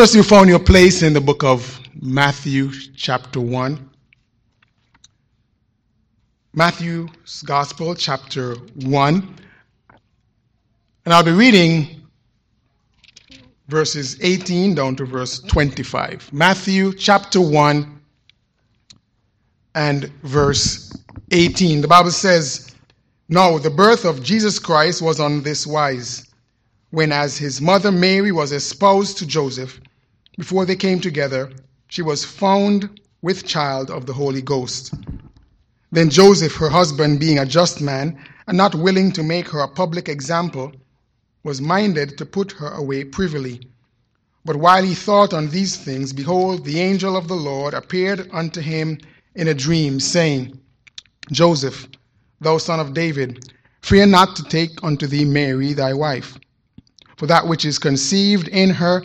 You found your place in the book of Matthew, chapter 1. Matthew's Gospel, chapter 1. And I'll be reading verses 18 down to verse 25. Matthew, chapter 1, and verse 18. The Bible says, Now the birth of Jesus Christ was on this wise when, as his mother Mary was espoused to Joseph, before they came together, she was found with child of the Holy Ghost. Then Joseph, her husband, being a just man, and not willing to make her a public example, was minded to put her away privily. But while he thought on these things, behold, the angel of the Lord appeared unto him in a dream, saying, Joseph, thou son of David, fear not to take unto thee Mary thy wife for that which is conceived in her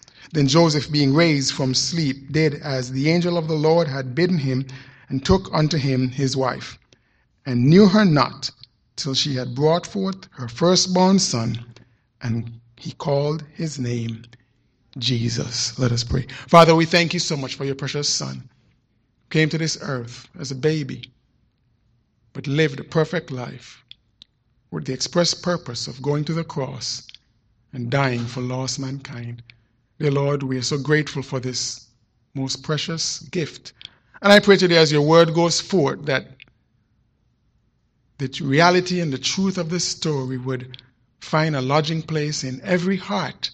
Then Joseph, being raised from sleep, did as the angel of the Lord had bidden him, and took unto him his wife, and knew her not till she had brought forth her firstborn son, and he called his name Jesus. Let us pray. Father, we thank you so much for your precious son. Who came to this earth as a baby, but lived a perfect life with the express purpose of going to the cross and dying for lost mankind. Dear Lord, we are so grateful for this most precious gift. And I pray today as your word goes forth that the reality and the truth of this story would find a lodging place in every heart.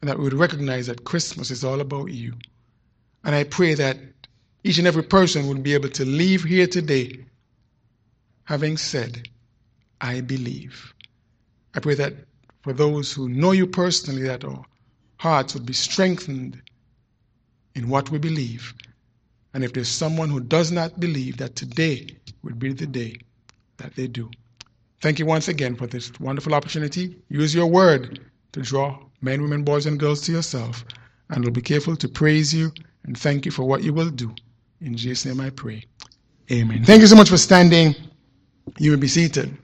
And that we would recognize that Christmas is all about you. And I pray that each and every person would be able to leave here today having said, I believe. I pray that for those who know you personally, that are hearts would be strengthened in what we believe. And if there's someone who does not believe, that today would be the day that they do. Thank you once again for this wonderful opportunity. Use your word to draw men, women, boys, and girls to yourself. And we'll be careful to praise you and thank you for what you will do. In Jesus' name I pray. Amen. Thank you so much for standing. You will be seated.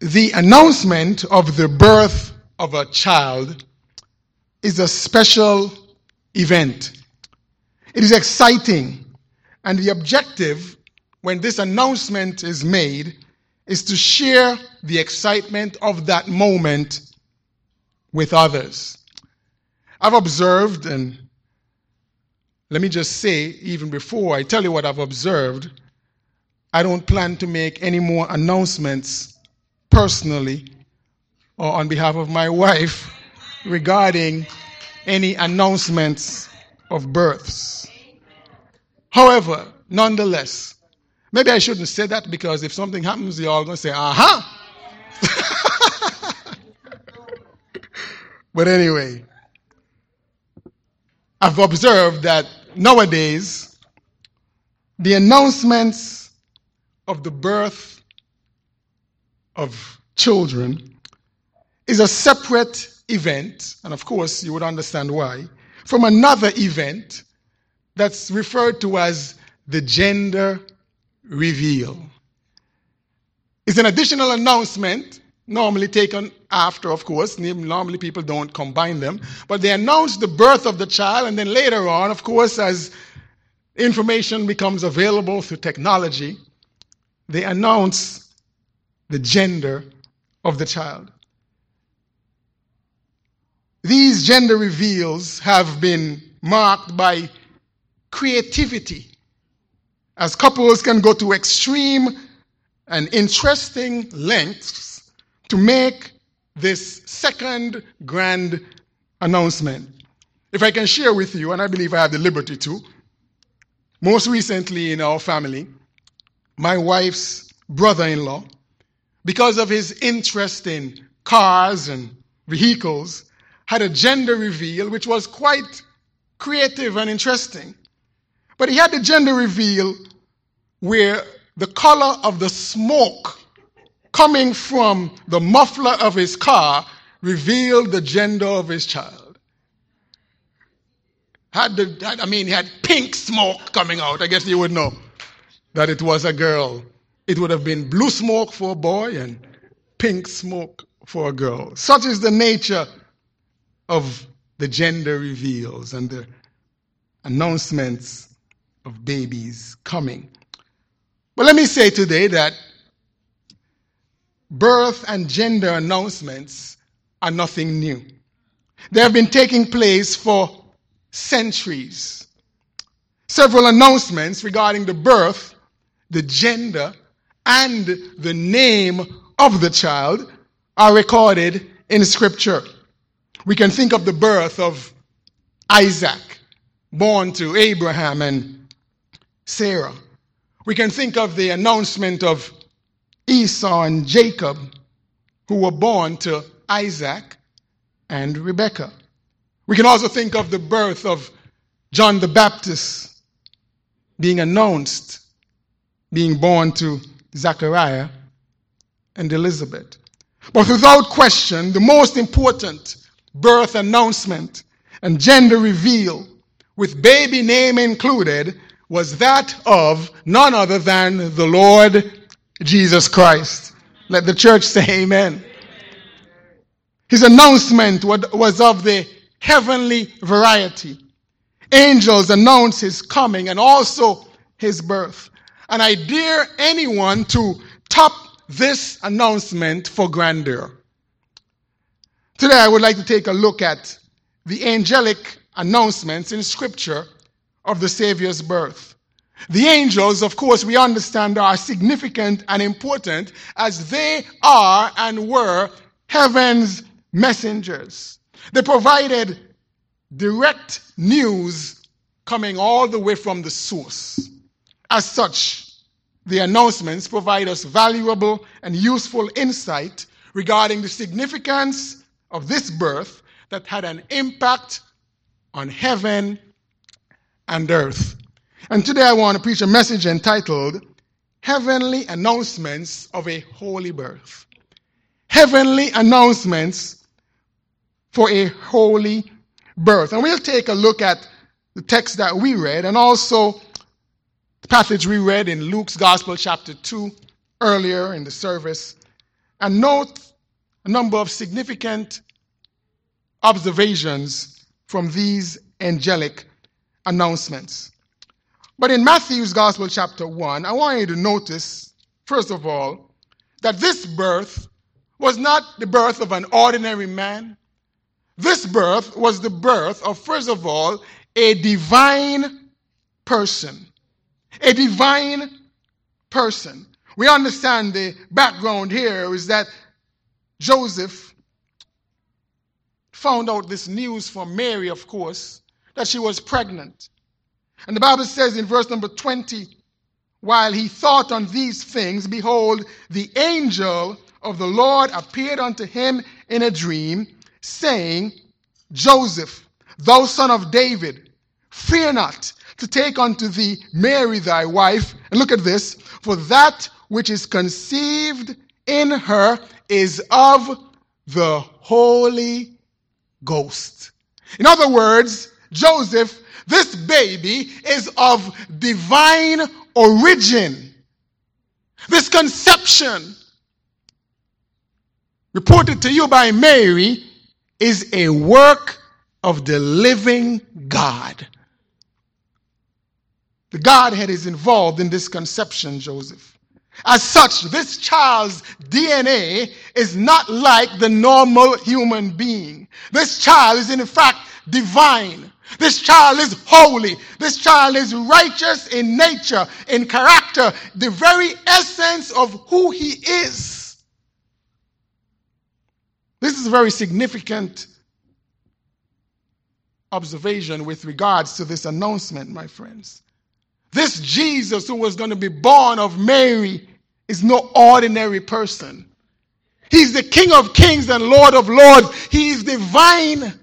The announcement of the birth of a child is a special event. It is exciting. And the objective, when this announcement is made, is to share the excitement of that moment with others. I've observed, and let me just say, even before I tell you what I've observed, I don't plan to make any more announcements personally or on behalf of my wife regarding any announcements of births. However, nonetheless, maybe I shouldn't say that because if something happens, you're all going to say, aha. but anyway, I've observed that nowadays, the announcements of the birth of children is a separate event, and of course you would understand why, from another event that's referred to as the gender reveal. It's an additional announcement, normally taken after, of course. Normally people don't combine them, but they announce the birth of the child, and then later on, of course, as information becomes available through technology, they announce the gender of the child. These gender reveals have been marked by creativity, as couples can go to extreme and interesting lengths to make this second grand announcement. If I can share with you, and I believe I have the liberty to, most recently in our family, my wife's brother in law, because of his interest in cars and vehicles, had a gender reveal which was quite creative and interesting. But he had the gender reveal where the color of the smoke coming from the muffler of his car revealed the gender of his child. Had the, had, I mean, he had pink smoke coming out. I guess you would know that it was a girl. It would have been blue smoke for a boy and pink smoke for a girl. Such is the nature of the gender reveals and the announcements of babies coming. But let me say today that birth and gender announcements are nothing new. They have been taking place for centuries. Several announcements regarding the birth, the gender, and the name of the child are recorded in Scripture. We can think of the birth of Isaac, born to Abraham and Sarah. We can think of the announcement of Esau and Jacob, who were born to Isaac and Rebekah. We can also think of the birth of John the Baptist being announced, being born to Zachariah and Elizabeth. But without question, the most important birth announcement and gender reveal, with baby name included, was that of none other than the Lord Jesus Christ. Let the church say amen. His announcement was of the heavenly variety. Angels announced his coming and also his birth. And I dare anyone to top this announcement for grandeur. Today, I would like to take a look at the angelic announcements in Scripture of the Savior's birth. The angels, of course, we understand are significant and important as they are and were heaven's messengers. They provided direct news coming all the way from the source. As such, the announcements provide us valuable and useful insight regarding the significance of this birth that had an impact on heaven and earth. And today I want to preach a message entitled Heavenly Announcements of a Holy Birth. Heavenly Announcements for a Holy Birth. And we'll take a look at the text that we read and also the passage we read in Luke's Gospel, chapter 2, earlier in the service, and note a number of significant observations from these angelic announcements. But in Matthew's Gospel, chapter 1, I want you to notice, first of all, that this birth was not the birth of an ordinary man. This birth was the birth of, first of all, a divine person a divine person. We understand the background here is that Joseph found out this news from Mary, of course, that she was pregnant. And the Bible says in verse number 20, while he thought on these things, behold, the angel of the Lord appeared unto him in a dream, saying, Joseph, thou son of David, fear not to take unto thee Mary thy wife. And look at this. For that which is conceived in her is of the Holy Ghost. In other words, Joseph, this baby is of divine origin. This conception reported to you by Mary is a work of the living God. The Godhead is involved in this conception, Joseph. As such, this child's DNA is not like the normal human being. This child is, in fact, divine. This child is holy. This child is righteous in nature, in character, the very essence of who he is. This is a very significant observation with regards to this announcement, my friends. This Jesus who was going to be born of Mary is no ordinary person. He's the King of kings and Lord of lords. He is divine.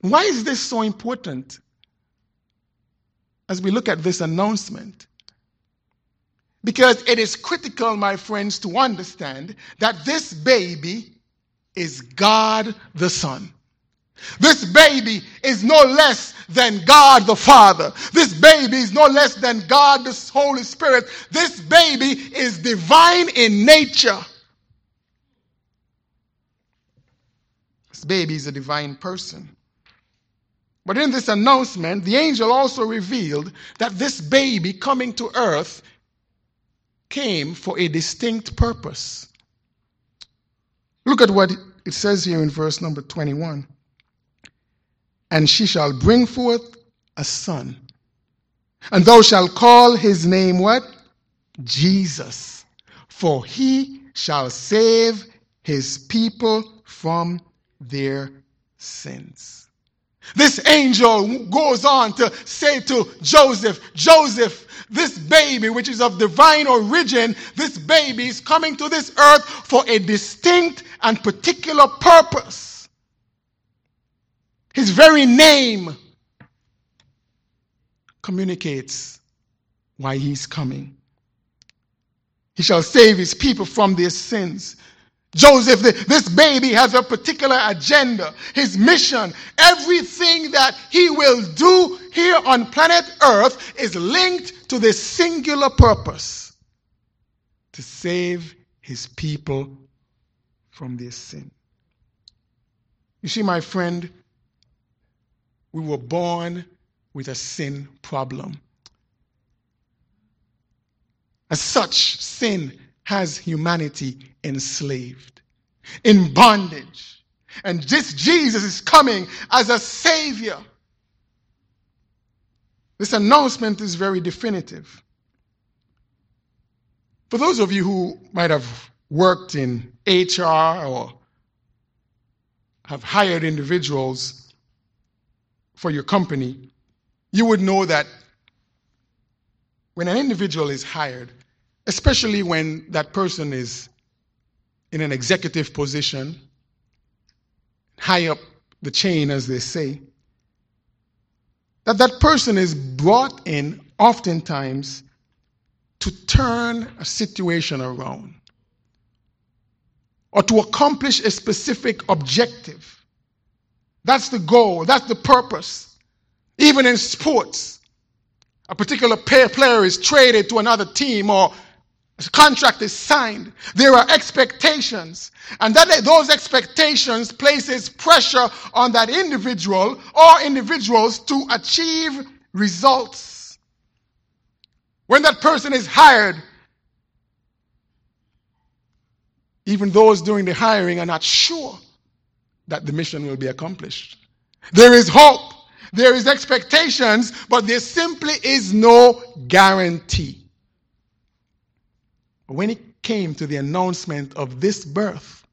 Why is this so important? as we look at this announcement. Because it is critical, my friends, to understand that this baby is God the Son. This baby is no less than God the Father. This baby is no less than God the Holy Spirit. This baby is divine in nature. This baby is a divine person. But in this announcement, the angel also revealed that this baby coming to earth came for a distinct purpose. Look at what it says here in verse number 21. And she shall bring forth a son, and thou shalt call his name what? Jesus. For he shall save his people from their sins. This angel goes on to say to Joseph, Joseph, this baby, which is of divine origin, this baby is coming to this earth for a distinct and particular purpose. His very name communicates why he's coming. He shall save his people from their sins. Joseph, this baby has a particular agenda, his mission, everything that he will do here on planet Earth is linked to this singular purpose to save his people from their sin. You see, my friend, we were born with a sin problem. As such, sin has humanity enslaved, in bondage. And this Jesus is coming as a savior. This announcement is very definitive. For those of you who might have worked in HR or have hired individuals for your company, you would know that when an individual is hired, especially when that person is in an executive position, high up the chain, as they say, that that person is brought in oftentimes to turn a situation around or to accomplish a specific objective. That's the goal, that's the purpose. Even in sports, a particular player is traded to another team or a contract is signed. There are expectations. And that those expectations places pressure on that individual or individuals to achieve results. When that person is hired, even those doing the hiring are not sure that the mission will be accomplished. There is hope, there is expectations, but there simply is no guarantee. When it came to the announcement of this birth,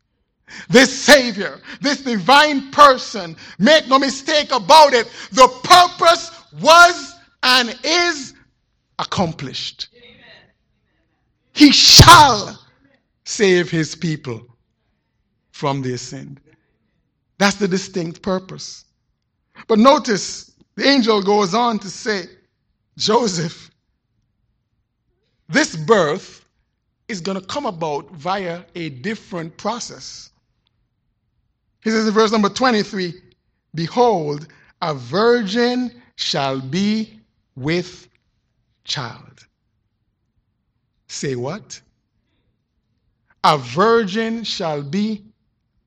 this Savior, this divine person, make no mistake about it, the purpose was and is accomplished. He shall save his people from their sin. That's the distinct purpose. But notice the angel goes on to say, Joseph, this birth is going to come about via a different process. He says in verse number 23 Behold, a virgin shall be with child. Say what? A virgin shall be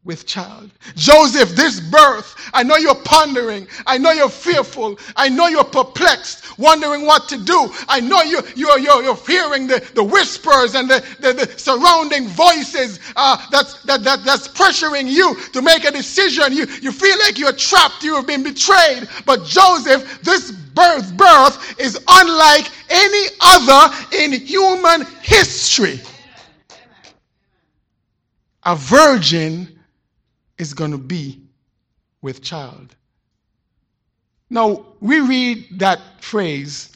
with child. Joseph, this birth, I know you're pondering. I know you're fearful. I know you're perplexed, wondering what to do. I know you, you're, you're, you're hearing the, the whispers and the, the, the surrounding voices uh, that's, that, that, that's pressuring you to make a decision. You, you feel like you're trapped, you have been betrayed. But Joseph, this birth, birth is unlike any other in human history. A virgin is going to be with child. Now, we read that phrase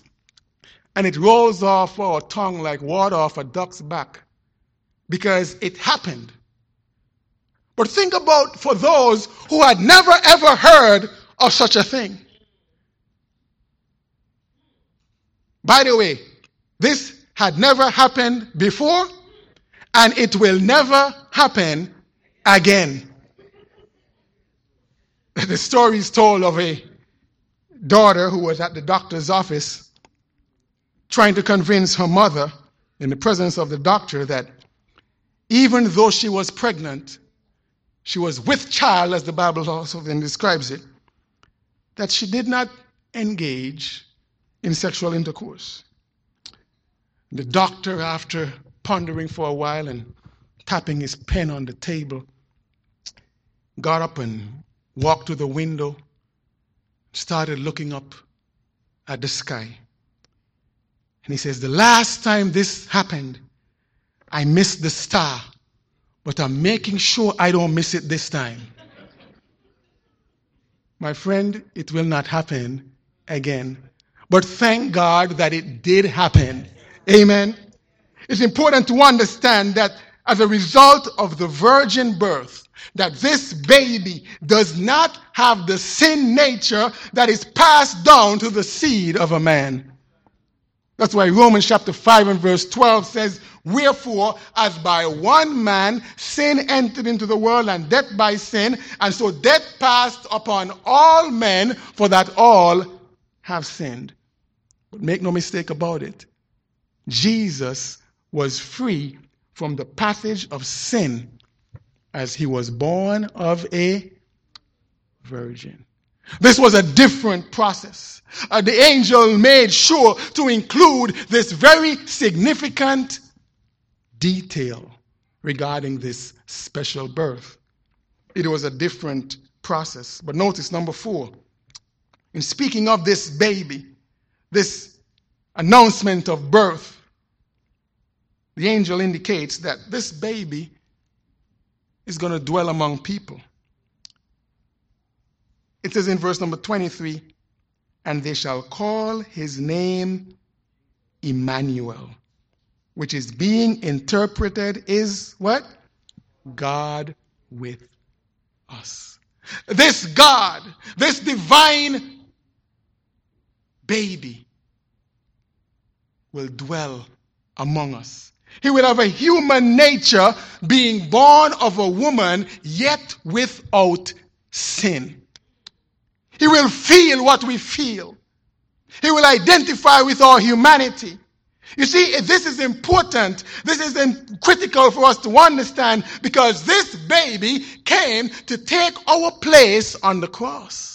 and it rolls off our tongue like water off a duck's back because it happened. But think about for those who had never ever heard of such a thing. By the way, this had never happened before, and it will never happen again. The story is told of a daughter who was at the doctor's office trying to convince her mother in the presence of the doctor that even though she was pregnant, she was with child, as the Bible also then describes it, that she did not engage in sexual intercourse. The doctor, after pondering for a while and tapping his pen on the table, got up and walked to the window, started looking up at the sky. And he says, The last time this happened, I missed the star, but I'm making sure I don't miss it this time. My friend, it will not happen again. But thank God that it did happen. Amen. It's important to understand that as a result of the virgin birth, that this baby does not have the sin nature that is passed down to the seed of a man. That's why Romans chapter 5 and verse 12 says, Wherefore, as by one man sin entered into the world, and death by sin, and so death passed upon all men, for that all have sinned. But make no mistake about it, Jesus was free from the passage of sin as he was born of a virgin. This was a different process. Uh, the angel made sure to include this very significant detail regarding this special birth. It was a different process. But notice number four. In speaking of this baby, this announcement of birth, the angel indicates that this baby is going to dwell among people. It says in verse number 23 and they shall call his name Emmanuel, which is being interpreted is what? God with us. This God, this divine baby, will dwell among us. He will have a human nature being born of a woman, yet without sin. He will feel what we feel. He will identify with our humanity. You see, this is important. This is critical for us to understand because this baby came to take our place on the cross.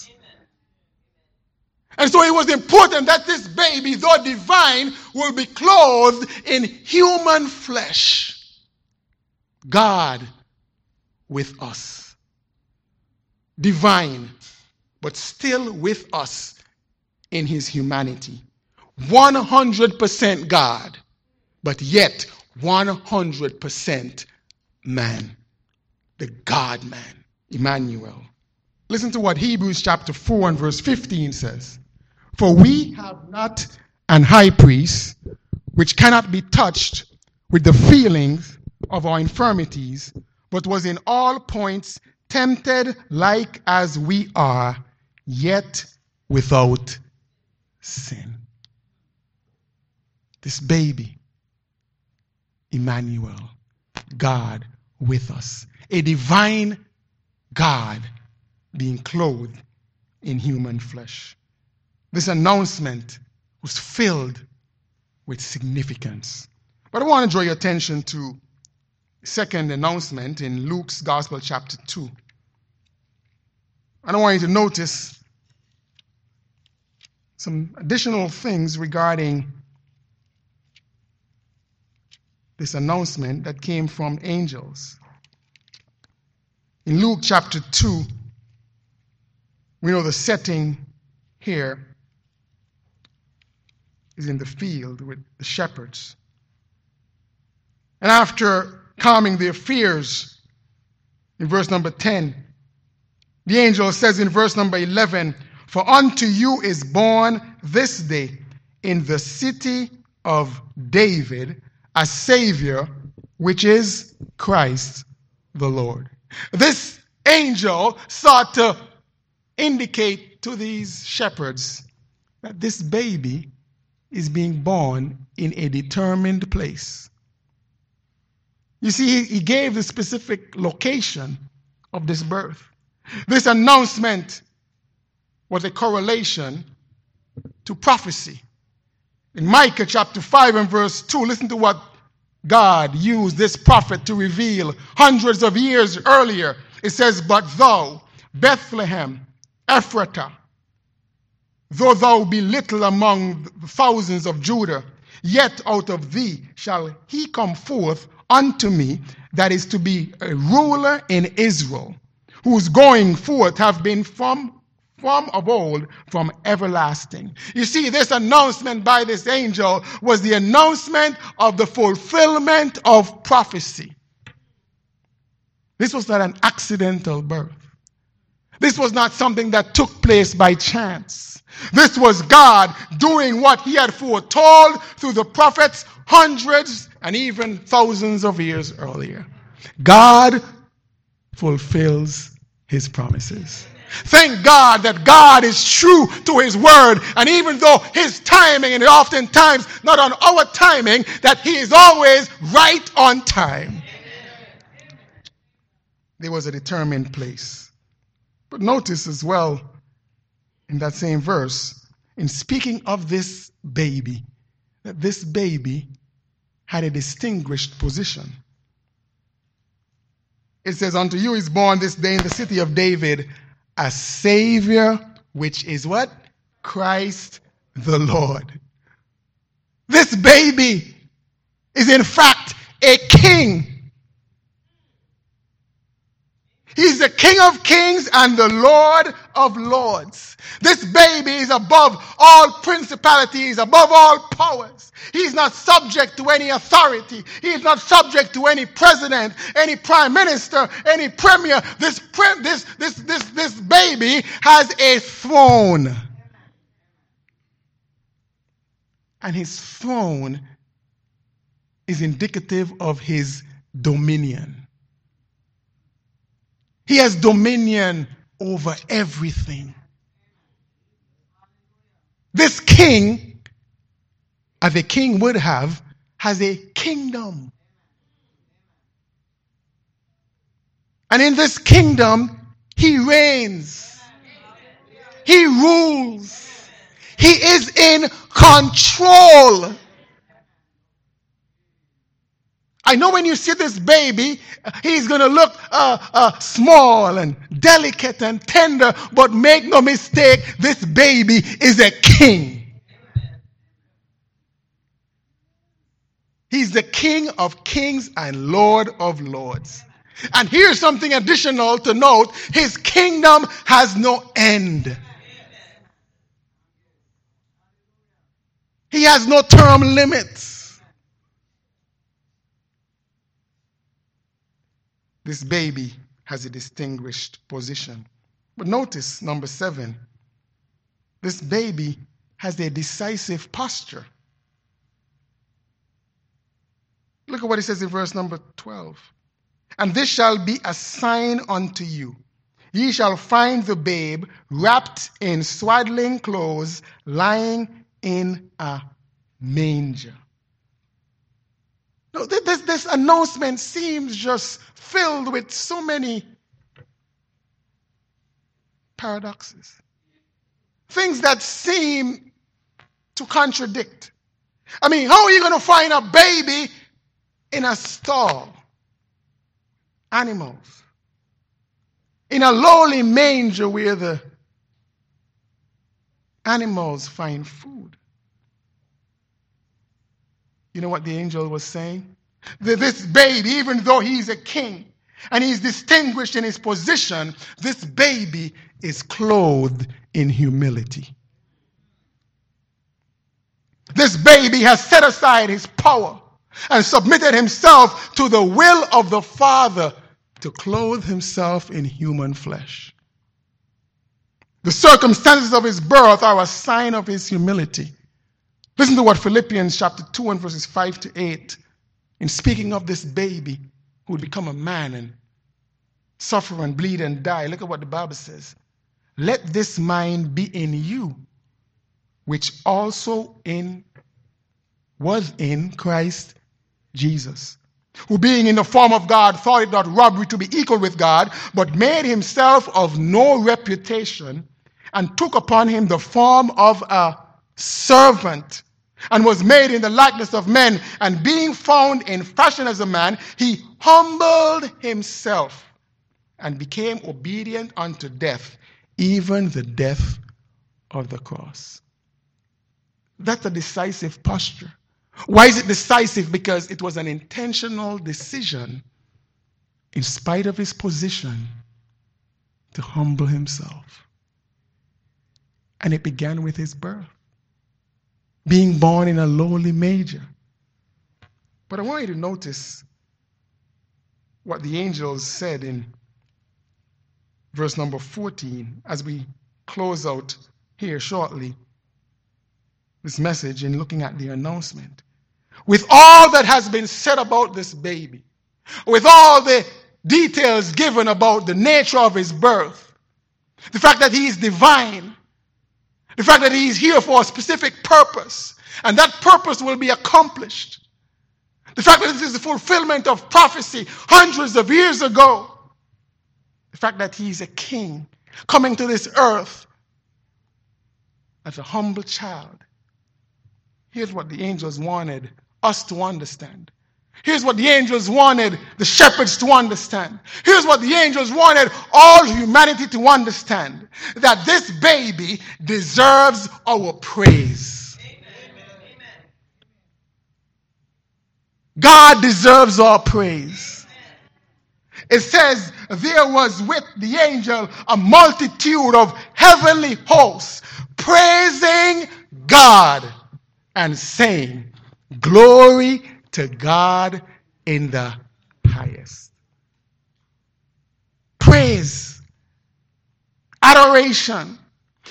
And so it was important that this baby, though divine, will be clothed in human flesh. God with us. Divine, but still with us in his humanity. 100% God, but yet 100% man. The God man, Emmanuel. Listen to what Hebrews chapter 4 and verse 15 says. For we have not an high priest which cannot be touched with the feelings of our infirmities, but was in all points tempted like as we are, yet without sin this baby, Emmanuel, God with us, a divine God being clothed in human flesh. This announcement was filled with significance. But I want to draw your attention to second announcement in Luke's Gospel, chapter 2. And I want you to notice some additional things regarding this announcement that came from angels. In Luke chapter 2, we know the setting here is in the field with the shepherds. And after calming their fears, in verse number 10, the angel says in verse number 11, For unto you is born this day in the city of David a Savior, which is Christ the Lord. This angel sought to indicate to these shepherds that this baby is being born in a determined place. You see, he gave the specific location of this birth. This announcement was a correlation to prophecy. In Micah chapter 5 and verse 2, listen to what God used this prophet to reveal hundreds of years earlier. It says, But thou, Bethlehem, Ephratah, though thou be little among the thousands of Judah, yet out of thee shall he come forth unto me that is to be a ruler in Israel, whose going forth have been from from of old, from everlasting. You see, this announcement by this angel was the announcement of the fulfillment of prophecy. This was not an accidental birth. This was not something that took place by chance. This was God doing what he had foretold through the prophets hundreds and even thousands of years earlier. God fulfills his promises. Thank God that God is true to His word. And even though His timing, and oftentimes not on our timing, that He is always right on time. There was a determined place. But notice as well in that same verse, in speaking of this baby, that this baby had a distinguished position. It says, Unto you is born this day in the city of David a Savior, which is what? Christ the Lord. This baby is in fact a king. He's the King of kings and the Lord of lords. This baby is above all principalities, above all powers. He's not subject to any authority. He's not subject to any president, any prime minister, any premier. This, this, this, this, this baby has a throne. And his throne is indicative of his dominion. He has dominion over everything. This king, as a king would have, has a kingdom. And in this kingdom, he reigns. He rules. He is in control. I know when you see this baby, he's going to look uh, uh, small and delicate and tender, but make no mistake, this baby is a king. He's the king of kings and lord of lords. And here's something additional to note his kingdom has no end. He has no term limits. This baby has a distinguished position. But notice, number seven, this baby has a decisive posture. Look at what it says in verse number 12. And this shall be a sign unto you. Ye shall find the babe wrapped in swaddling clothes, lying in a manger. No, this, this announcement seems just filled with so many paradoxes. Things that seem to contradict. I mean, how are you going to find a baby in a stall? Animals. In a lowly manger where the animals find food. You know what the angel was saying? That this baby, even though he's a king and he's distinguished in his position, this baby is clothed in humility. This baby has set aside his power and submitted himself to the will of the Father to clothe himself in human flesh. The circumstances of his birth are a sign of his humility. Listen to what Philippians chapter 2 and verses 5 to 8, in speaking of this baby who would become a man and suffer and bleed and die. Look at what the Bible says. Let this mind be in you, which also in was in Christ Jesus, who being in the form of God thought it not robbery to be equal with God, but made himself of no reputation and took upon him the form of a servant and was made in the likeness of men and being found in fashion as a man he humbled himself and became obedient unto death even the death of the cross that's a decisive posture why is it decisive? Because it was an intentional decision, in spite of his position, to humble himself. And it began with his birth, being born in a lowly manger. But I want you to notice what the angels said in verse number 14 as we close out here shortly this message in looking at the announcement with all that has been said about this baby, with all the details given about the nature of his birth, the fact that he is divine, the fact that he is here for a specific purpose, and that purpose will be accomplished, the fact that this is the fulfillment of prophecy hundreds of years ago, the fact that he is a king coming to this earth as a humble child. Here's what the angels wanted us to understand. Here's what the angels wanted the shepherds to understand. Here's what the angels wanted all humanity to understand that this baby deserves our praise. God deserves our praise. It says, There was with the angel a multitude of heavenly hosts praising God and saying, Glory to God in the highest. Praise, adoration.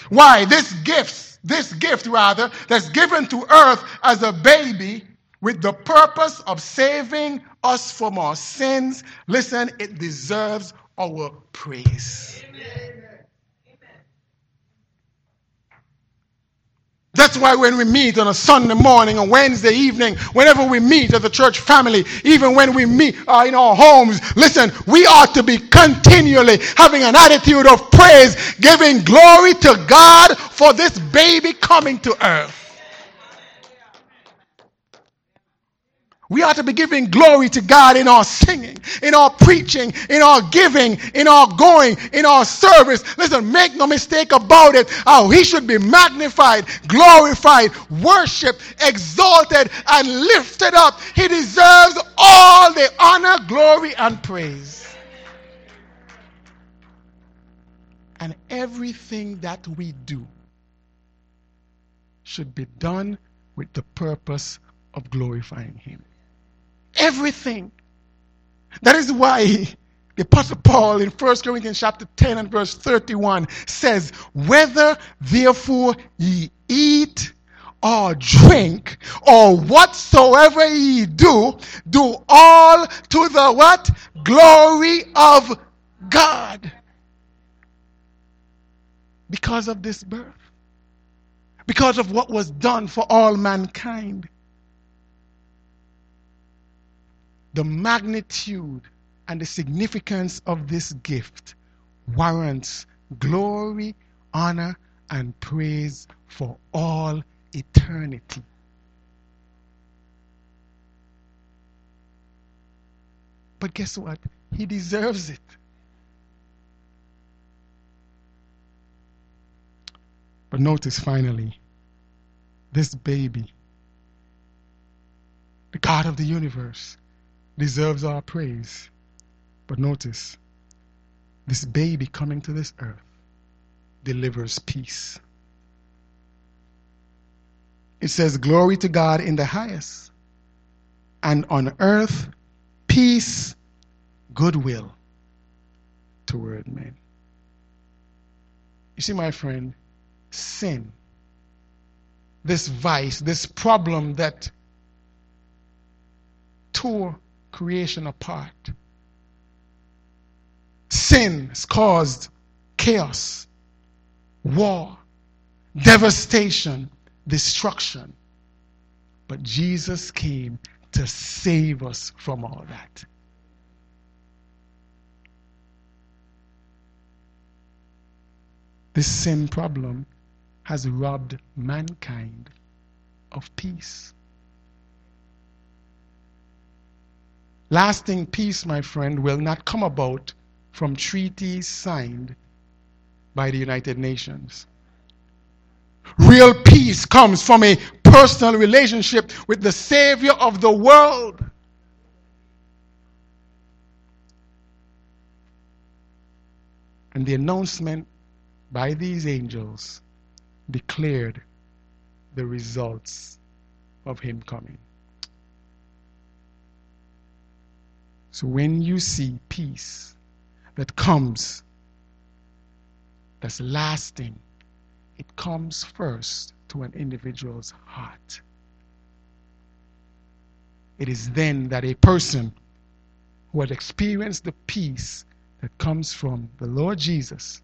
Why? This gift, this gift rather, that's given to earth as a baby with the purpose of saving us from our sins, listen, it deserves our praise. Amen. That's why when we meet on a Sunday morning, a Wednesday evening, whenever we meet as a church family, even when we meet uh, in our homes, listen, we ought to be continually having an attitude of praise, giving glory to God for this baby coming to earth. We ought to be giving glory to God in our singing, in our preaching, in our giving, in our going, in our service. Listen, make no mistake about it. Oh, he should be magnified, glorified, worshiped, exalted, and lifted up. He deserves all the honor, glory, and praise. And everything that we do should be done with the purpose of glorifying Him. Everything. That is why the Apostle Paul in 1 Corinthians chapter 10 and verse 31 says, Whether therefore ye eat or drink or whatsoever ye do, do all to the what? Glory of God. Because of this birth. Because of what was done for all mankind. The magnitude and the significance of this gift warrants glory, honor, and praise for all eternity. But guess what? He deserves it. But notice finally, this baby, the God of the universe, deserves our praise. But notice, this baby coming to this earth delivers peace. It says, Glory to God in the highest, and on earth, peace, goodwill toward men. You see, my friend, sin, this vice, this problem that tore creation apart. Sin has caused chaos, war, devastation, destruction. But Jesus came to save us from all that. This sin problem has robbed mankind of peace. Lasting peace, my friend, will not come about from treaties signed by the United Nations. Real peace comes from a personal relationship with the Savior of the world. And the announcement by these angels declared the results of Him coming. So when you see peace that comes, that's lasting, it comes first to an individual's heart. It is then that a person who has experienced the peace that comes from the Lord Jesus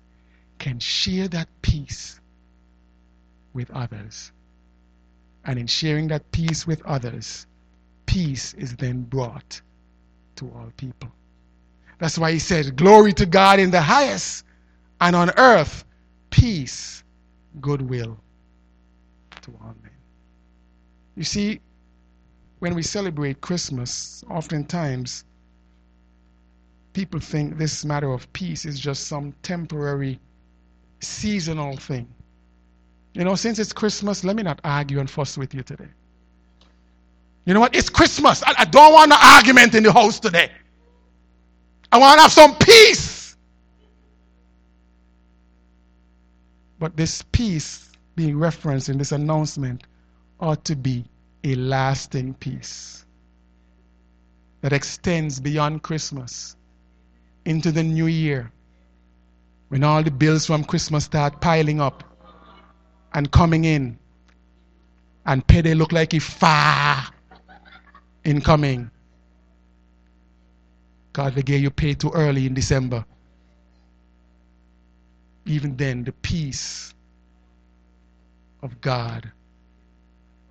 can share that peace with others. And in sharing that peace with others, peace is then brought to all people. That's why he said, Glory to God in the highest, and on earth, peace, goodwill to all men. You see, when we celebrate Christmas, oftentimes people think this matter of peace is just some temporary, seasonal thing. You know, since it's Christmas, let me not argue and fuss with you today. You know what? It's Christmas. I, I don't want an argument in the house today. I want to have some peace. But this peace being referenced in this announcement ought to be a lasting peace that extends beyond Christmas into the new year when all the bills from Christmas start piling up and coming in and payday look like it's far incoming. God forget you paid too early in December. Even then, the peace of God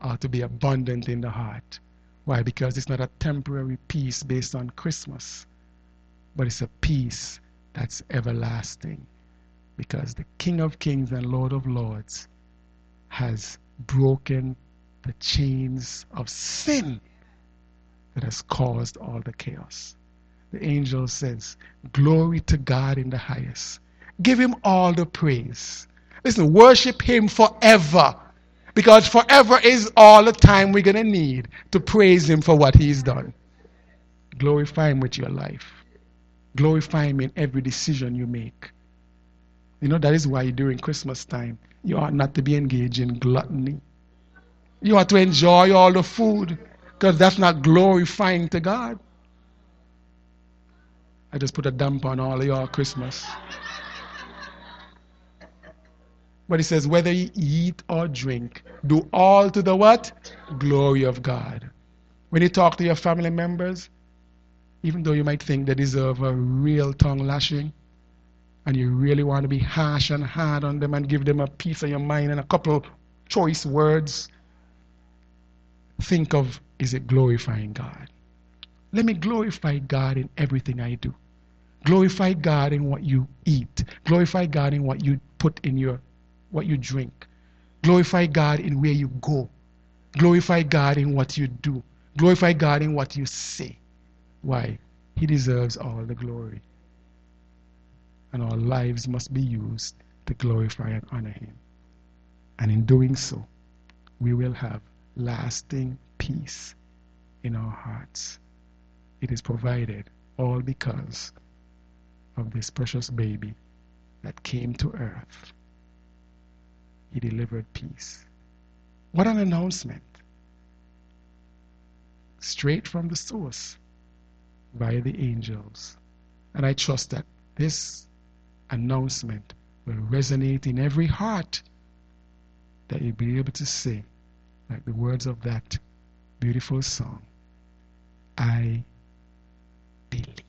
ought to be abundant in the heart. Why? Because it's not a temporary peace based on Christmas, but it's a peace that's everlasting. Because the King of Kings and Lord of Lords has broken the chains of sin that has caused all the chaos. The angel says, Glory to God in the highest. Give him all the praise. Listen, worship him forever. Because forever is all the time we're going to need to praise him for what he's done. Glorify him with your life. Glorify him in every decision you make. You know, that is why during Christmas time, you ought not to be engaged in gluttony. You ought to enjoy all the food because that's not glorifying to God. I just put a damp on all of your Christmas. But he says, whether you eat or drink, do all to the what? Glory of God. When you talk to your family members, even though you might think they deserve a real tongue lashing, and you really want to be harsh and hard on them and give them a piece of your mind and a couple choice words, think of is it glorifying God? Let me glorify God in everything I do. Glorify God in what you eat. Glorify God in what you put in your what you drink. Glorify God in where you go. Glorify God in what you do. Glorify God in what you say. Why? He deserves all the glory. And our lives must be used to glorify and honor Him. And in doing so, we will have lasting peace in our hearts. It is provided all because of this precious baby that came to earth. He delivered peace. What an announcement! Straight from the source by the angels. And I trust that this announcement will resonate in every heart that you'll be able to say, like the words of that beautiful song I believe.